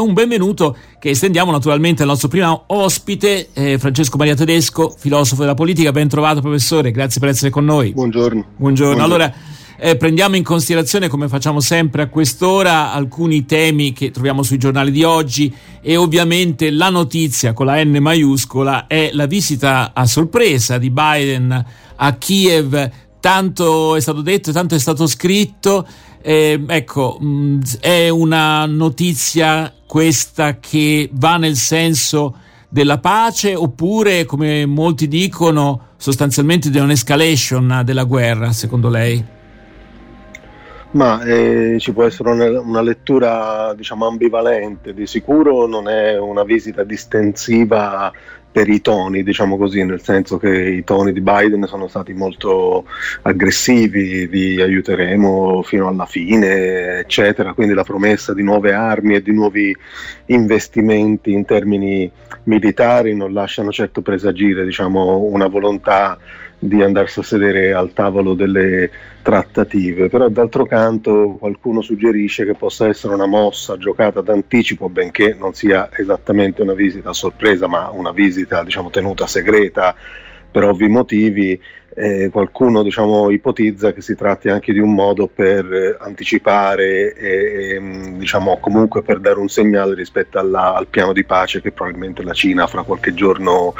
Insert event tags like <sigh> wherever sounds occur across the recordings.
un benvenuto che estendiamo naturalmente al nostro primo ospite, eh, Francesco Maria Tedesco, filosofo della politica. Ben trovato professore, grazie per essere con noi. Buongiorno. Buongiorno. Buongiorno. Allora, eh, prendiamo in considerazione, come facciamo sempre a quest'ora, alcuni temi che troviamo sui giornali di oggi e ovviamente la notizia con la N maiuscola è la visita a sorpresa di Biden a Kiev. Tanto è stato detto, tanto è stato scritto. Eh, ecco, mm, è una notizia questa che va nel senso della pace oppure, come molti dicono, sostanzialmente di un'escalation della guerra, secondo lei? Ma eh, ci può essere una, una, lettura diciamo ambivalente, di sicuro non è una visita distensiva per i toni, diciamo così, nel senso che i toni di Biden sono stati molto aggressivi, vi aiuteremo fino alla fine, eccetera, quindi la promessa di nuove armi e di nuovi investimenti in termini militari non lasciano certo presagire diciamo, una volontà di andarsi a sedere al tavolo delle trattative, però d'altro canto qualcuno suggerisce che possa essere una mossa giocata d'anticipo, benché non sia esattamente una visita a sorpresa, ma una visita diciamo, tenuta segreta per ovvi motivi eh, qualcuno diciamo, ipotizza che si tratti anche di un modo per eh, anticipare e, e diciamo, comunque per dare un segnale rispetto alla, al piano di pace che probabilmente la Cina fra qualche giorno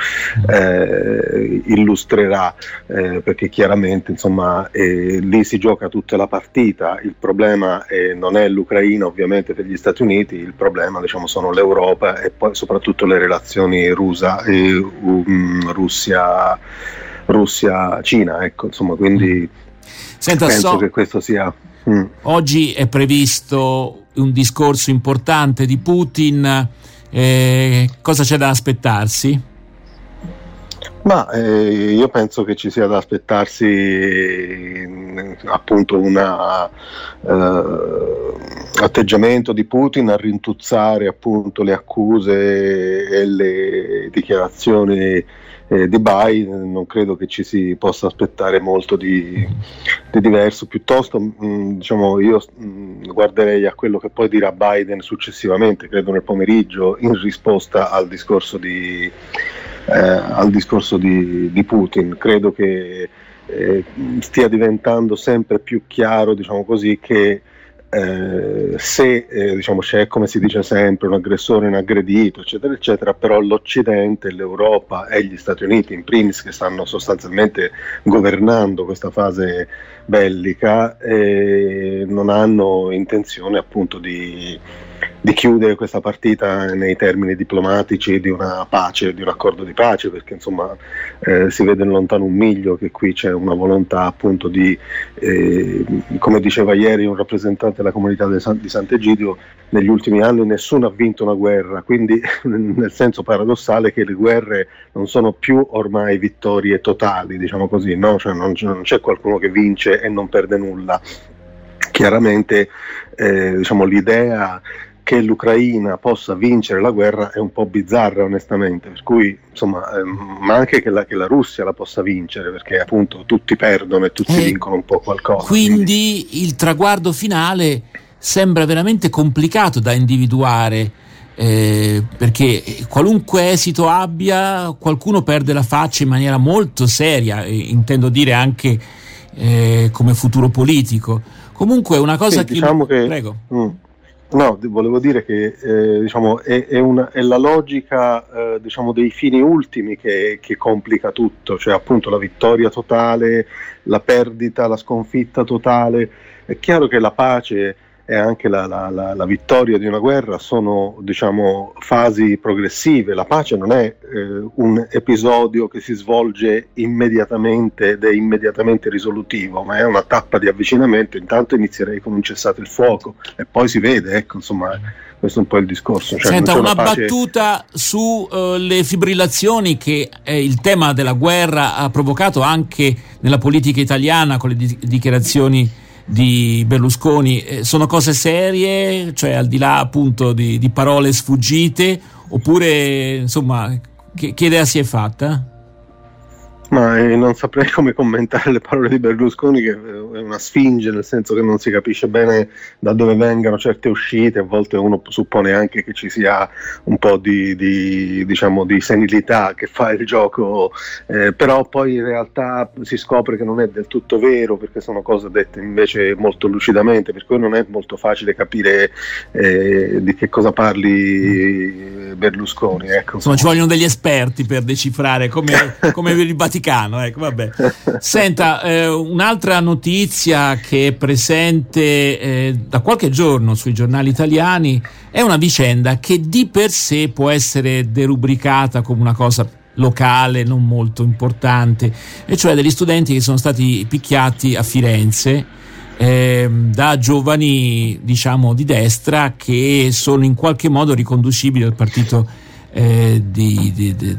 eh, illustrerà, eh, perché chiaramente insomma, eh, lì si gioca tutta la partita, il problema non è l'Ucraina ovviamente per gli Stati Uniti, il problema diciamo, sono l'Europa e poi soprattutto le relazioni Rusa, um, Russia. Russia-Cina, ecco, insomma, quindi Senta, penso so, che questo sia... Mm. Oggi è previsto un discorso importante di Putin, eh, cosa c'è da aspettarsi? Ma eh, io penso che ci sia da aspettarsi eh, appunto un eh, atteggiamento di Putin a rintuzzare appunto le accuse e le dichiarazioni eh, Biden non credo che ci si possa aspettare molto di, di diverso, piuttosto mh, mm, diciamo, io mh, mm, guarderei a quello che poi dirà Biden successivamente, credo nel pomeriggio, in risposta al discorso di, eh, al discorso di, di Putin. Credo che eh, stia diventando sempre più chiaro diciamo così, che eh, se eh, diciamo, c'è, come si dice sempre, un aggressore, un aggredito, eccetera, eccetera, però l'Occidente, l'Europa e gli Stati Uniti, in primis, che stanno sostanzialmente governando questa fase bellica, eh, non hanno intenzione appunto di di chiudere questa partita nei termini diplomatici di una pace, di un accordo di pace, perché insomma eh, si vede in lontano un miglio che qui c'è una volontà appunto di, eh, come diceva ieri un rappresentante della comunità San, di Sant'Egidio, negli ultimi anni nessuno ha vinto una guerra, quindi <laughs> nel senso paradossale che le guerre non sono più ormai vittorie totali, diciamo così, no? cioè non, non c'è qualcuno che vince e non perde nulla. Chiaramente eh, diciamo, l'idea che l'Ucraina possa vincere la guerra è un po' bizzarra onestamente, per cui insomma, ehm, ma anche che la, che la, Russia la possa vincere, perché appunto tutti perdono e tutti eh, vincono un po' qualcosa. Quindi, il traguardo finale sembra veramente complicato da individuare. Eh, perché qualunque esito abbia, qualcuno perde la faccia in maniera molto seria, intendo dire anche eh, come futuro politico. Comunque, una cosa sì, che. Diciamo che Prego. Mm. No, volevo dire che eh, diciamo, è, è, una, è, la logica eh, diciamo, dei fini ultimi che, che, complica tutto, cioè appunto la vittoria totale, la perdita, la sconfitta totale. È chiaro che la pace e anche la, la, la, la, vittoria di una guerra sono diciamo, fasi progressive. La pace non è eh, un episodio che si svolge immediatamente ed è immediatamente risolutivo, ma è una tappa di avvicinamento. Intanto inizierei con un cessato il fuoco e poi si vede, ecco, insomma, questo è un po' il discorso. Cioè, Senta, una, una pace... battuta sulle uh, fibrillazioni che eh, il tema della guerra ha provocato anche nella politica italiana con le di- dichiarazioni di Berlusconi eh, sono cose serie, cioè al di là appunto di, di parole sfuggite, oppure insomma che, che idea si è fatta? Ma eh, non saprei <laughs> come commentare le parole di Berlusconi, che è una sfinge, nel senso che non si capisce bene da dove vengano certe uscite, a volte uno suppone anche che ci sia un po' di, di, diciamo, di senilità che fa il gioco, eh, però poi in realtà si scopre che non è del tutto vero, perché sono cose dette invece molto lucidamente, per cui non è molto facile capire eh, di che cosa parli Berlusconi. Ecco. Insomma, ci vogliono degli esperti per decifrare come, <laughs> come il Vaticano. Ecco, vabbè. Senta, eh, un'altra notizia che è presente eh, da qualche giorno sui giornali italiani è una vicenda che di per sé può essere derubricata come una cosa locale non molto importante, e cioè degli studenti che sono stati picchiati a Firenze eh, da giovani diciamo di destra che sono in qualche modo riconducibili al partito eh, di, di, di,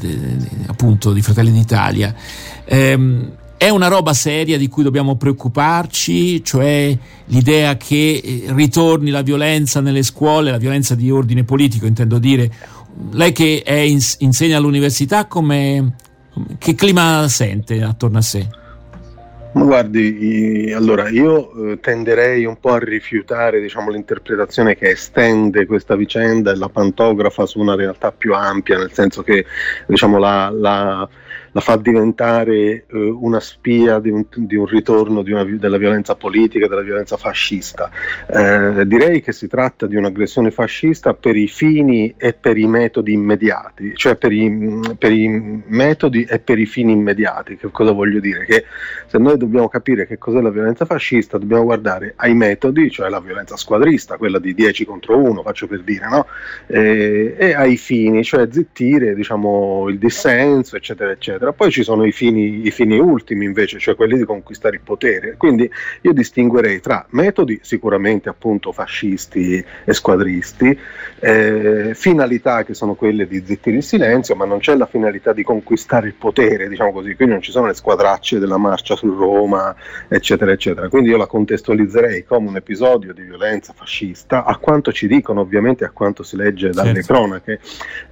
appunto di Fratelli d'Italia. Eh, è una roba seria di cui dobbiamo preoccuparci, cioè l'idea che eh, ritorni la violenza nelle scuole, la violenza di ordine politico, intendo dire. Lei che in, insegna all'università, come, che clima sente attorno a sé? Ma guardi, allora io eh, tenderei un po' a rifiutare diciamo, l'interpretazione che estende questa vicenda e la pantografa su una realtà più ampia, nel senso che diciamo, la, la la fa diventare eh, una spia di un, di un ritorno di una, della violenza politica, della violenza fascista. Eh, direi che si tratta di un'aggressione fascista per i fini e per i metodi immediati, cioè per i, per i metodi e per i fini immediati. Che cosa voglio dire? Che se noi dobbiamo capire che cos'è la violenza fascista, dobbiamo guardare ai metodi, cioè la violenza squadrista, quella di 10 contro 1, faccio per dire, no? eh, e ai fini, cioè zittire diciamo, il dissenso, eccetera, eccetera eccetera. Poi ci sono i fini, i fini ultimi invece, cioè quelli di conquistare il potere. Quindi io distinguerei tra metodi sicuramente appunto fascisti e squadristi, eh, finalità che sono quelle di zittire il silenzio, ma non c'è la finalità di conquistare il potere, diciamo così, quindi non ci sono le squadracce della marcia su Roma, eccetera, eccetera. Quindi io la contestualizzerei come un episodio di violenza fascista, a quanto ci dicono ovviamente, a quanto si legge dalle certo. cronache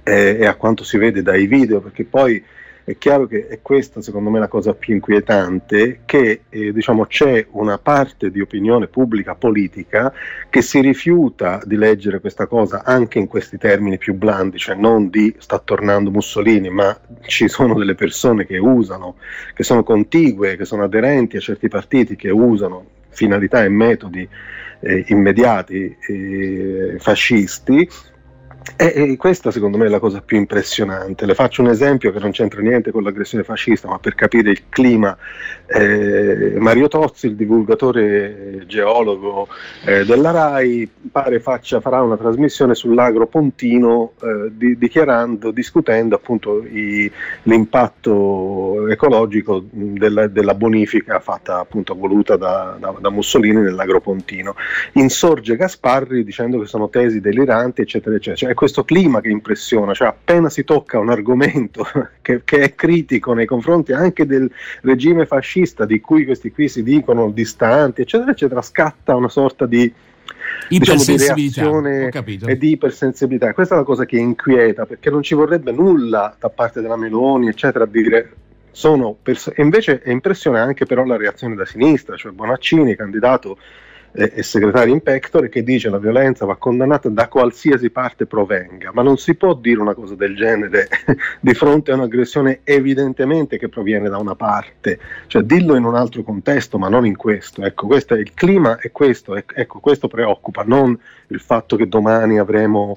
eh, e a quanto si vede dai video, perché poi è chiaro che è questa secondo me la cosa più inquietante, che eh, diciamo, c'è una parte di opinione pubblica politica che si rifiuta di leggere questa cosa anche in questi termini più blandi, cioè non di sta tornando Mussolini, ma ci sono delle persone che usano, che sono contigue, che sono aderenti a certi partiti, che usano finalità e metodi eh, immediati eh, fascisti e, questa secondo me è la cosa più impressionante. Le faccio un esempio che non c'entra niente con l'aggressione fascista, ma per capire il clima. Eh, Mario Tozzi, il divulgatore geologo eh, della RAI, pare faccia, farà una trasmissione sull'agro pontino eh, di, dichiarando, discutendo appunto i, l'impatto ecologico della, della, bonifica fatta appunto voluta da, da, da Mussolini nell'agro pontino. Insorge Gasparri dicendo che sono tesi deliranti, eccetera, eccetera. Cioè, è questo clima che impressiona, cioè appena si tocca un argomento <laughs> che, che, è critico nei confronti anche del regime fascista di cui questi qui si dicono distanti, eccetera, eccetera, scatta una sorta di diciamo, di reazione e di ipersensibilità. Questa è la cosa che inquieta, perché non ci vorrebbe nulla da parte della Meloni, eccetera, a dire sono pers- invece è impressionante anche però la reazione da sinistra, cioè Bonaccini, candidato e segretario in pectore che dice la violenza va condannata da qualsiasi parte provenga, ma non si può dire una cosa del genere <laughs> di fronte a un'aggressione evidentemente che proviene da una parte, cioè dillo in un altro contesto, ma non in questo. Ecco, questo è il clima è questo, ecco, questo preoccupa, non il fatto che domani avremo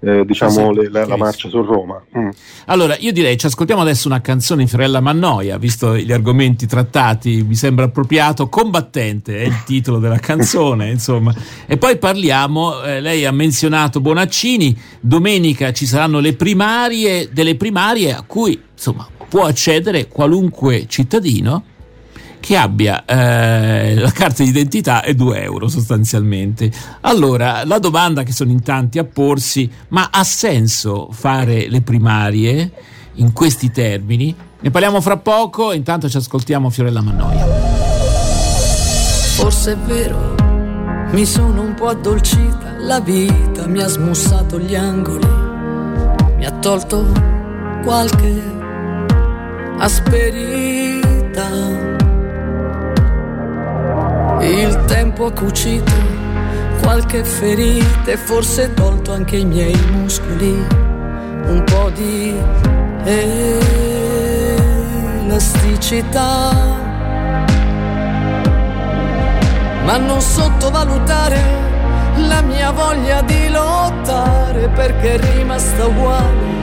eh, diciamo le, la, la, marcia su Roma. Mm. Allora, io direi ci ascoltiamo adesso una canzone in Fiorella Mannoia, visto gli argomenti trattati, mi sembra appropriato, combattente è il titolo della canzone, <laughs> insomma. E poi parliamo, eh, lei ha menzionato Bonaccini, domenica ci saranno le primarie, delle primarie a cui, insomma, può accedere qualunque cittadino che abbia eh, la carta d'identità e 2 euro sostanzialmente. Allora, la domanda che sono in tanti a porsi, ma ha senso fare le primarie in questi termini? Ne parliamo fra poco, intanto ci ascoltiamo Fiorella Mannoia. Forse è vero, mi sono un po' addolcita, la vita mi ha smussato gli angoli, mi ha tolto qualche asperita. Il tempo ha cucito qualche ferita e forse tolto anche i miei muscoli un po' di elasticità. Ma non sottovalutare la mia voglia di lottare perché è rimasta uguale.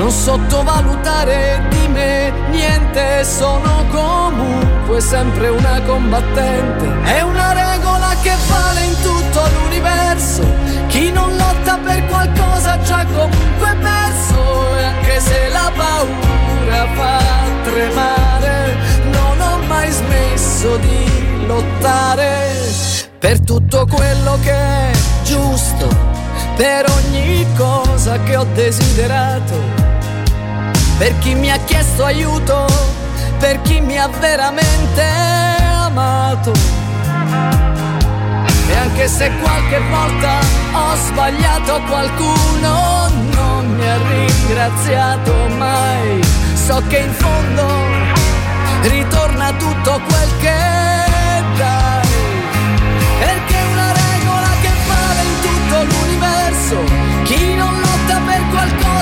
Non sottovalutare di me niente, sono comunque sempre una combattente. È una regola che vale in tutto l'universo. Chi non lotta per qualcosa già comunque perso. E anche se la paura fa tremare, non ho mai smesso di lottare per tutto quello che è giusto, per ogni cosa che ho desiderato, per chi mi ha chiesto aiuto, per chi mi ha veramente amato. E anche se qualche volta ho sbagliato qualcuno, non mi ha ringraziato mai, so che in fondo ritorna tutto quel che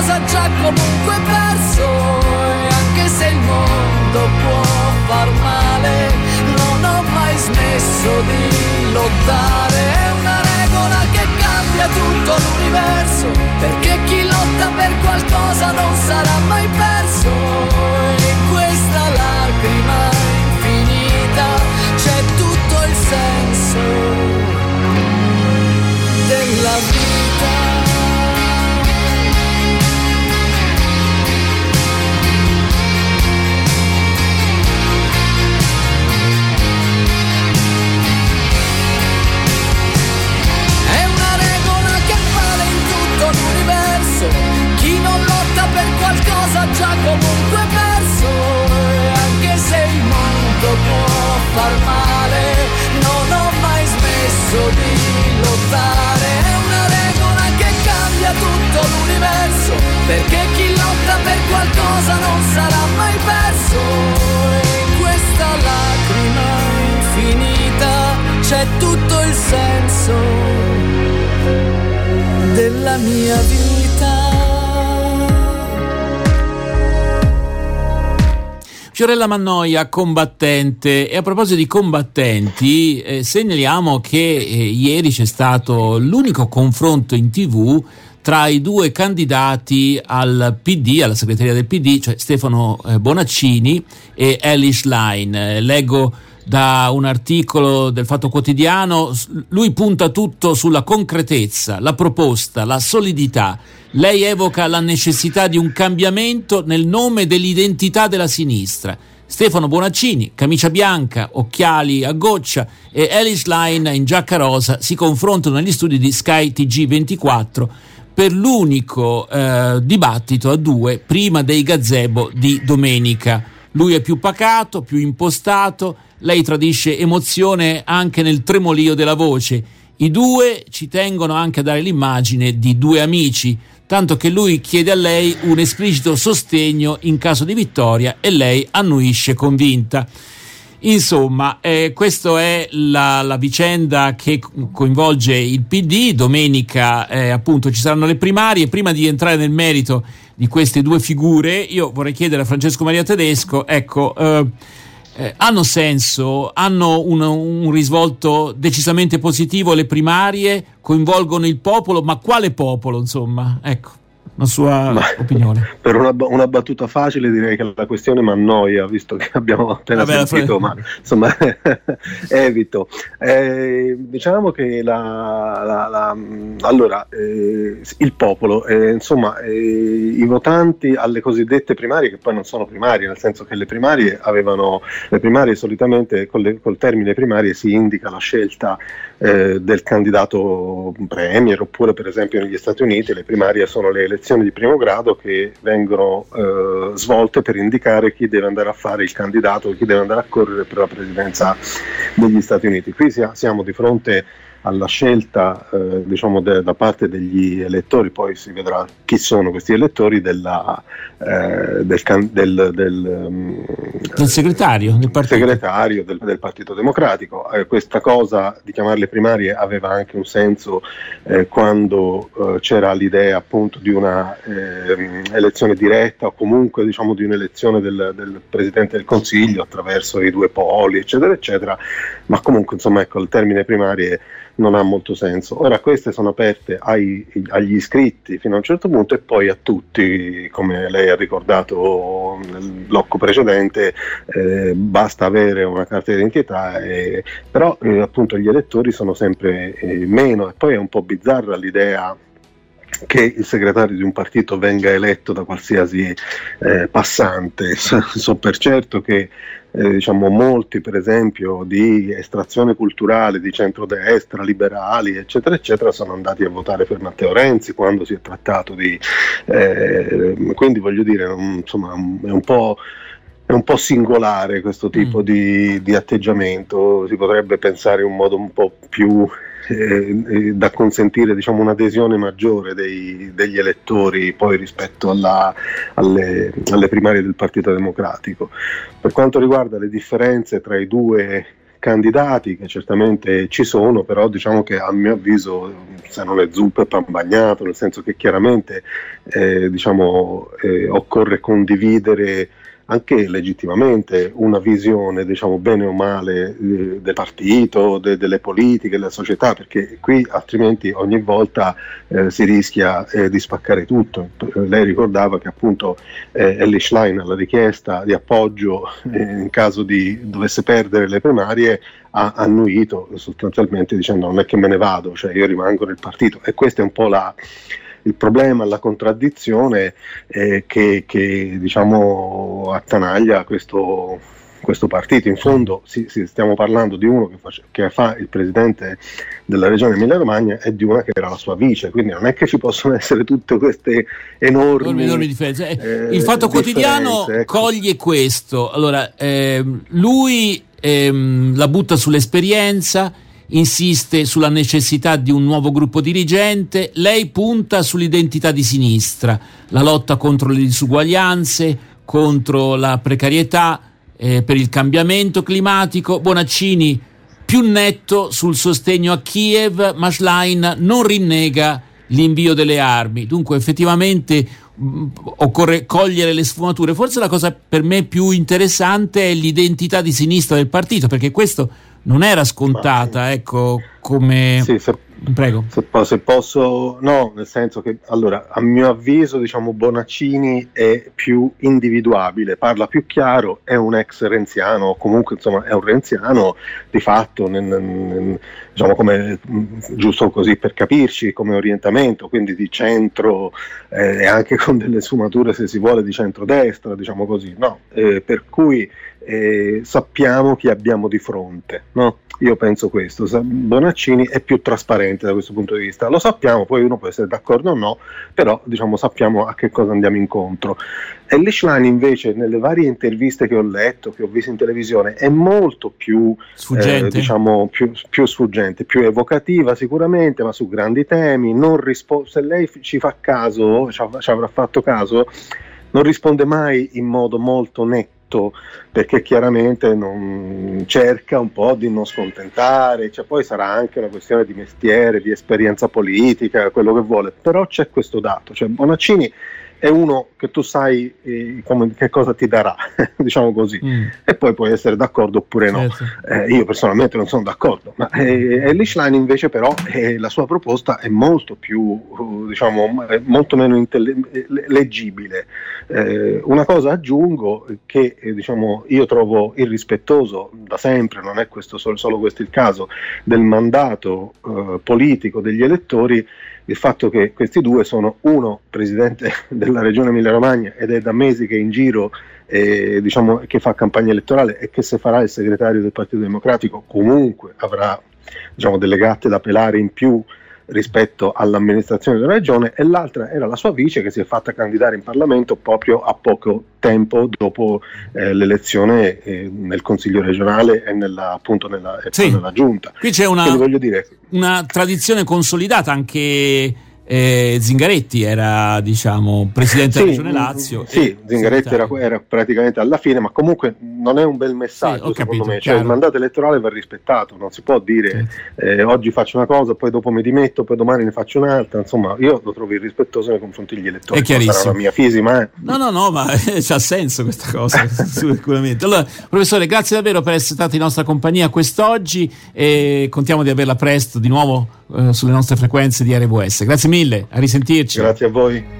qualcosa già comunque perso E anche se il mondo può far male Non ho mai smesso di lottare mia vita Fiorella Mannoia, combattente. E a proposito di combattenti, eh, segnaliamo che eh, ieri c'è stato l'unico confronto in tv tra i due candidati al PD, alla segreteria del PD, cioè Stefano eh, Bonaccini e Alice Line. Eh, leggo da un articolo del Fatto Quotidiano, lui punta tutto sulla concretezza, la proposta, la solidità. Lei evoca la necessità di un cambiamento nel nome dell'identità della sinistra. Stefano Bonaccini, camicia bianca, occhiali a goccia e Alice Line in giacca rosa si confrontano negli studi di Sky TG24 per l'unico eh, dibattito a due prima dei gazebo di domenica. Lui è più pacato, più impostato, lei tradisce emozione anche nel tremolio della voce. I due ci tengono anche a dare l'immagine di due amici, tanto che lui chiede a lei un esplicito sostegno in caso di vittoria e lei annuisce convinta. Insomma, eh, questa è la, la, vicenda che coinvolge il PD. Domenica, eh, appunto, ci saranno le primarie. Prima di entrare nel merito di queste due figure, io vorrei chiedere a Francesco Maria Tedesco, ecco, eh, eh, hanno senso, hanno un, un, risvolto decisamente positivo le primarie, coinvolgono il popolo, ma quale popolo, insomma? Ecco una sua Ma, opinione. <laughs> Per una, una, battuta facile direi che la questione mi annoia, visto che abbiamo appena Vabbè, sentito, ma insomma <laughs> evito. Eh, diciamo che la, la, la, allora, eh, il popolo, eh, insomma, eh, i votanti alle cosiddette primarie, che poi non sono primarie, nel senso che le primarie avevano, le primarie solitamente col, col termine primarie si indica la scelta eh, del candidato premier, oppure per esempio negli Stati Uniti le primarie sono le elezioni di primo grado che vengono eh, svolte per indicare chi deve andare a fare il candidato, chi deve andare a correre per la presidenza degli Stati Uniti. Qui siamo di fronte alla scelta eh, diciamo de, da parte degli elettori, poi si vedrà chi sono questi elettori, della, eh, del, del, del, um, del, segretario, del partito, segretario del, partito Democratico. Eh, questa cosa di chiamarle primarie aveva anche un senso eh, quando eh, c'era l'idea appunto di una ehm, elezione diretta o comunque diciamo di un'elezione del, Presidente del Consiglio attraverso i due poli, eccetera, eccetera, ma comunque insomma ecco il termine primarie non ha molto senso. Ora queste sono aperte ai, agli iscritti fino a un certo punto e poi a tutti, come lei ha ricordato nel blocco precedente, eh, basta avere una carta d'identità, eh, però eh, appunto gli elettori sono sempre eh, meno e poi è un po' bizzarra l'idea che il segretario di un partito venga eletto da qualsiasi eh, passante. so per certo che eh, diciamo, molti per esempio di estrazione culturale di centrodestra, liberali eccetera eccetera sono andati a votare per Matteo Renzi quando si è trattato di eh, quindi voglio dire insomma è un po' è un po' singolare questo tipo mm. di, di, atteggiamento, si potrebbe pensare in un modo un po' più eh, eh, da consentire diciamo, un'adesione maggiore dei, degli elettori poi rispetto alla, alle, alle primarie del Partito Democratico. Per quanto riguarda le differenze tra i due candidati che certamente ci sono, però diciamo che a mio avviso se non è zuppa è pan bagnato, nel senso che chiaramente eh, diciamo, eh, occorre condividere anche legittimamente una visione, diciamo bene o male, eh, del partito, de, delle politiche, della società, perché qui altrimenti ogni volta eh, si rischia eh, di spaccare tutto. Lei ricordava che appunto eh, Ellie Schlein alla richiesta di appoggio eh, in caso di dovesse perdere le primarie ha annuito sostanzialmente dicendo non è che me ne vado, cioè io rimango nel partito e questa è un po' la il problema, la contraddizione eh, che, che diciamo, attanaglia questo, questo partito. In fondo sì, sì, stiamo parlando di uno che, face, che, fa il presidente della regione Emilia Romagna e di una che era la sua vice, quindi non è che ci possono essere tutte queste enormi, enormi differenze. Eh, il Fatto Quotidiano ecco. coglie questo. Allora, ehm, lui ehm, la butta sull'esperienza insiste sulla necessità di un nuovo gruppo dirigente, lei punta sull'identità di sinistra, la lotta contro le disuguaglianze, contro la precarietà, eh, per il cambiamento climatico. Bonaccini più netto sul sostegno a Kiev, ma Schlein non rinnega l'invio delle armi. Dunque effettivamente mh, mm, occorre cogliere le sfumature. Forse la cosa per me più interessante è l'identità di sinistra del partito, perché questo non era scontata, ecco, come... Sì, se, Prego. Se, se, posso, no, nel senso che, allora, a mio avviso, diciamo, Bonaccini è più individuabile, parla più chiaro, è un ex renziano, comunque, insomma, è un renziano di fatto, nel, nel, diciamo, come, giusto così per capirci, come orientamento, quindi di centro eh, e anche con delle sfumature, se si vuole, di centrodestra, diciamo così, no? Eh, per cui eh, sappiamo chi abbiamo di fronte. No? Io penso questo, Bonaccini è più trasparente da questo punto di vista, lo sappiamo, poi uno può essere d'accordo o no, però diciamo, sappiamo a che cosa andiamo incontro. E Lishman invece nelle varie interviste che ho letto, che ho visto in televisione, è molto più sfuggente, eh, diciamo, più, più, sfuggente, più evocativa sicuramente, ma su grandi temi, rispo- se lei ci fa caso, ci avrà fatto caso, non risponde mai in modo molto netto tutto perché chiaramente non, cerca un po' di non scontentare, cioè poi sarà anche una questione di mestiere, di esperienza politica, quello che vuole, però c'è questo dato, cioè Bonaccini è uno che tu sai eh, come, che cosa ti darà, <laughs> diciamo così, mm. e poi puoi essere d'accordo oppure no. Certo. Eh, io personalmente non sono d'accordo, ma eh, Elish Line invece però eh, la sua proposta è molto più, diciamo, molto meno intelle- leggibile. Eh, una cosa aggiungo che eh, diciamo, io trovo irrispettoso da sempre, non è questo solo, solo questo il caso, del mandato politico degli elettori il fatto che questi due sono uno presidente <laughs> della regione Emilia Romagna ed è da mesi che è in giro e diciamo, che fa campagna elettorale e che se farà il segretario del Partito Democratico comunque avrà diciamo, delle gatte da pelare in più rispetto all'amministrazione della regione e l'altra era la sua vice che si è fatta candidare in Parlamento proprio a poco tempo dopo eh, l'elezione eh, nel Consiglio regionale e nella, appunto nella, sì. nella Giunta. Qui c'è una, una tradizione consolidata anche eh, Zingaretti era diciamo presidente sì, della Regione Lazio. Sì, Zingaretti era, era, praticamente alla fine, ma comunque non è un bel messaggio sì, secondo capito, me. Cioè, il mandato elettorale va rispettato, non si può dire eh, oggi faccio una cosa, poi dopo mi dimetto, poi domani ne faccio un'altra. Insomma, io lo trovo irrispettoso nei confronti degli elettori. È chiarissimo. Sarà la mia fisima. Eh. No, no, no, ma <laughs> c'ha senso questa cosa, <laughs> sicuramente. Allora, professore, grazie davvero per essere stato in nostra compagnia quest'oggi e contiamo di averla presto di nuovo eh, sulle nostre frequenze di RWS. Grazie mille, a risentirci. Grazie a voi.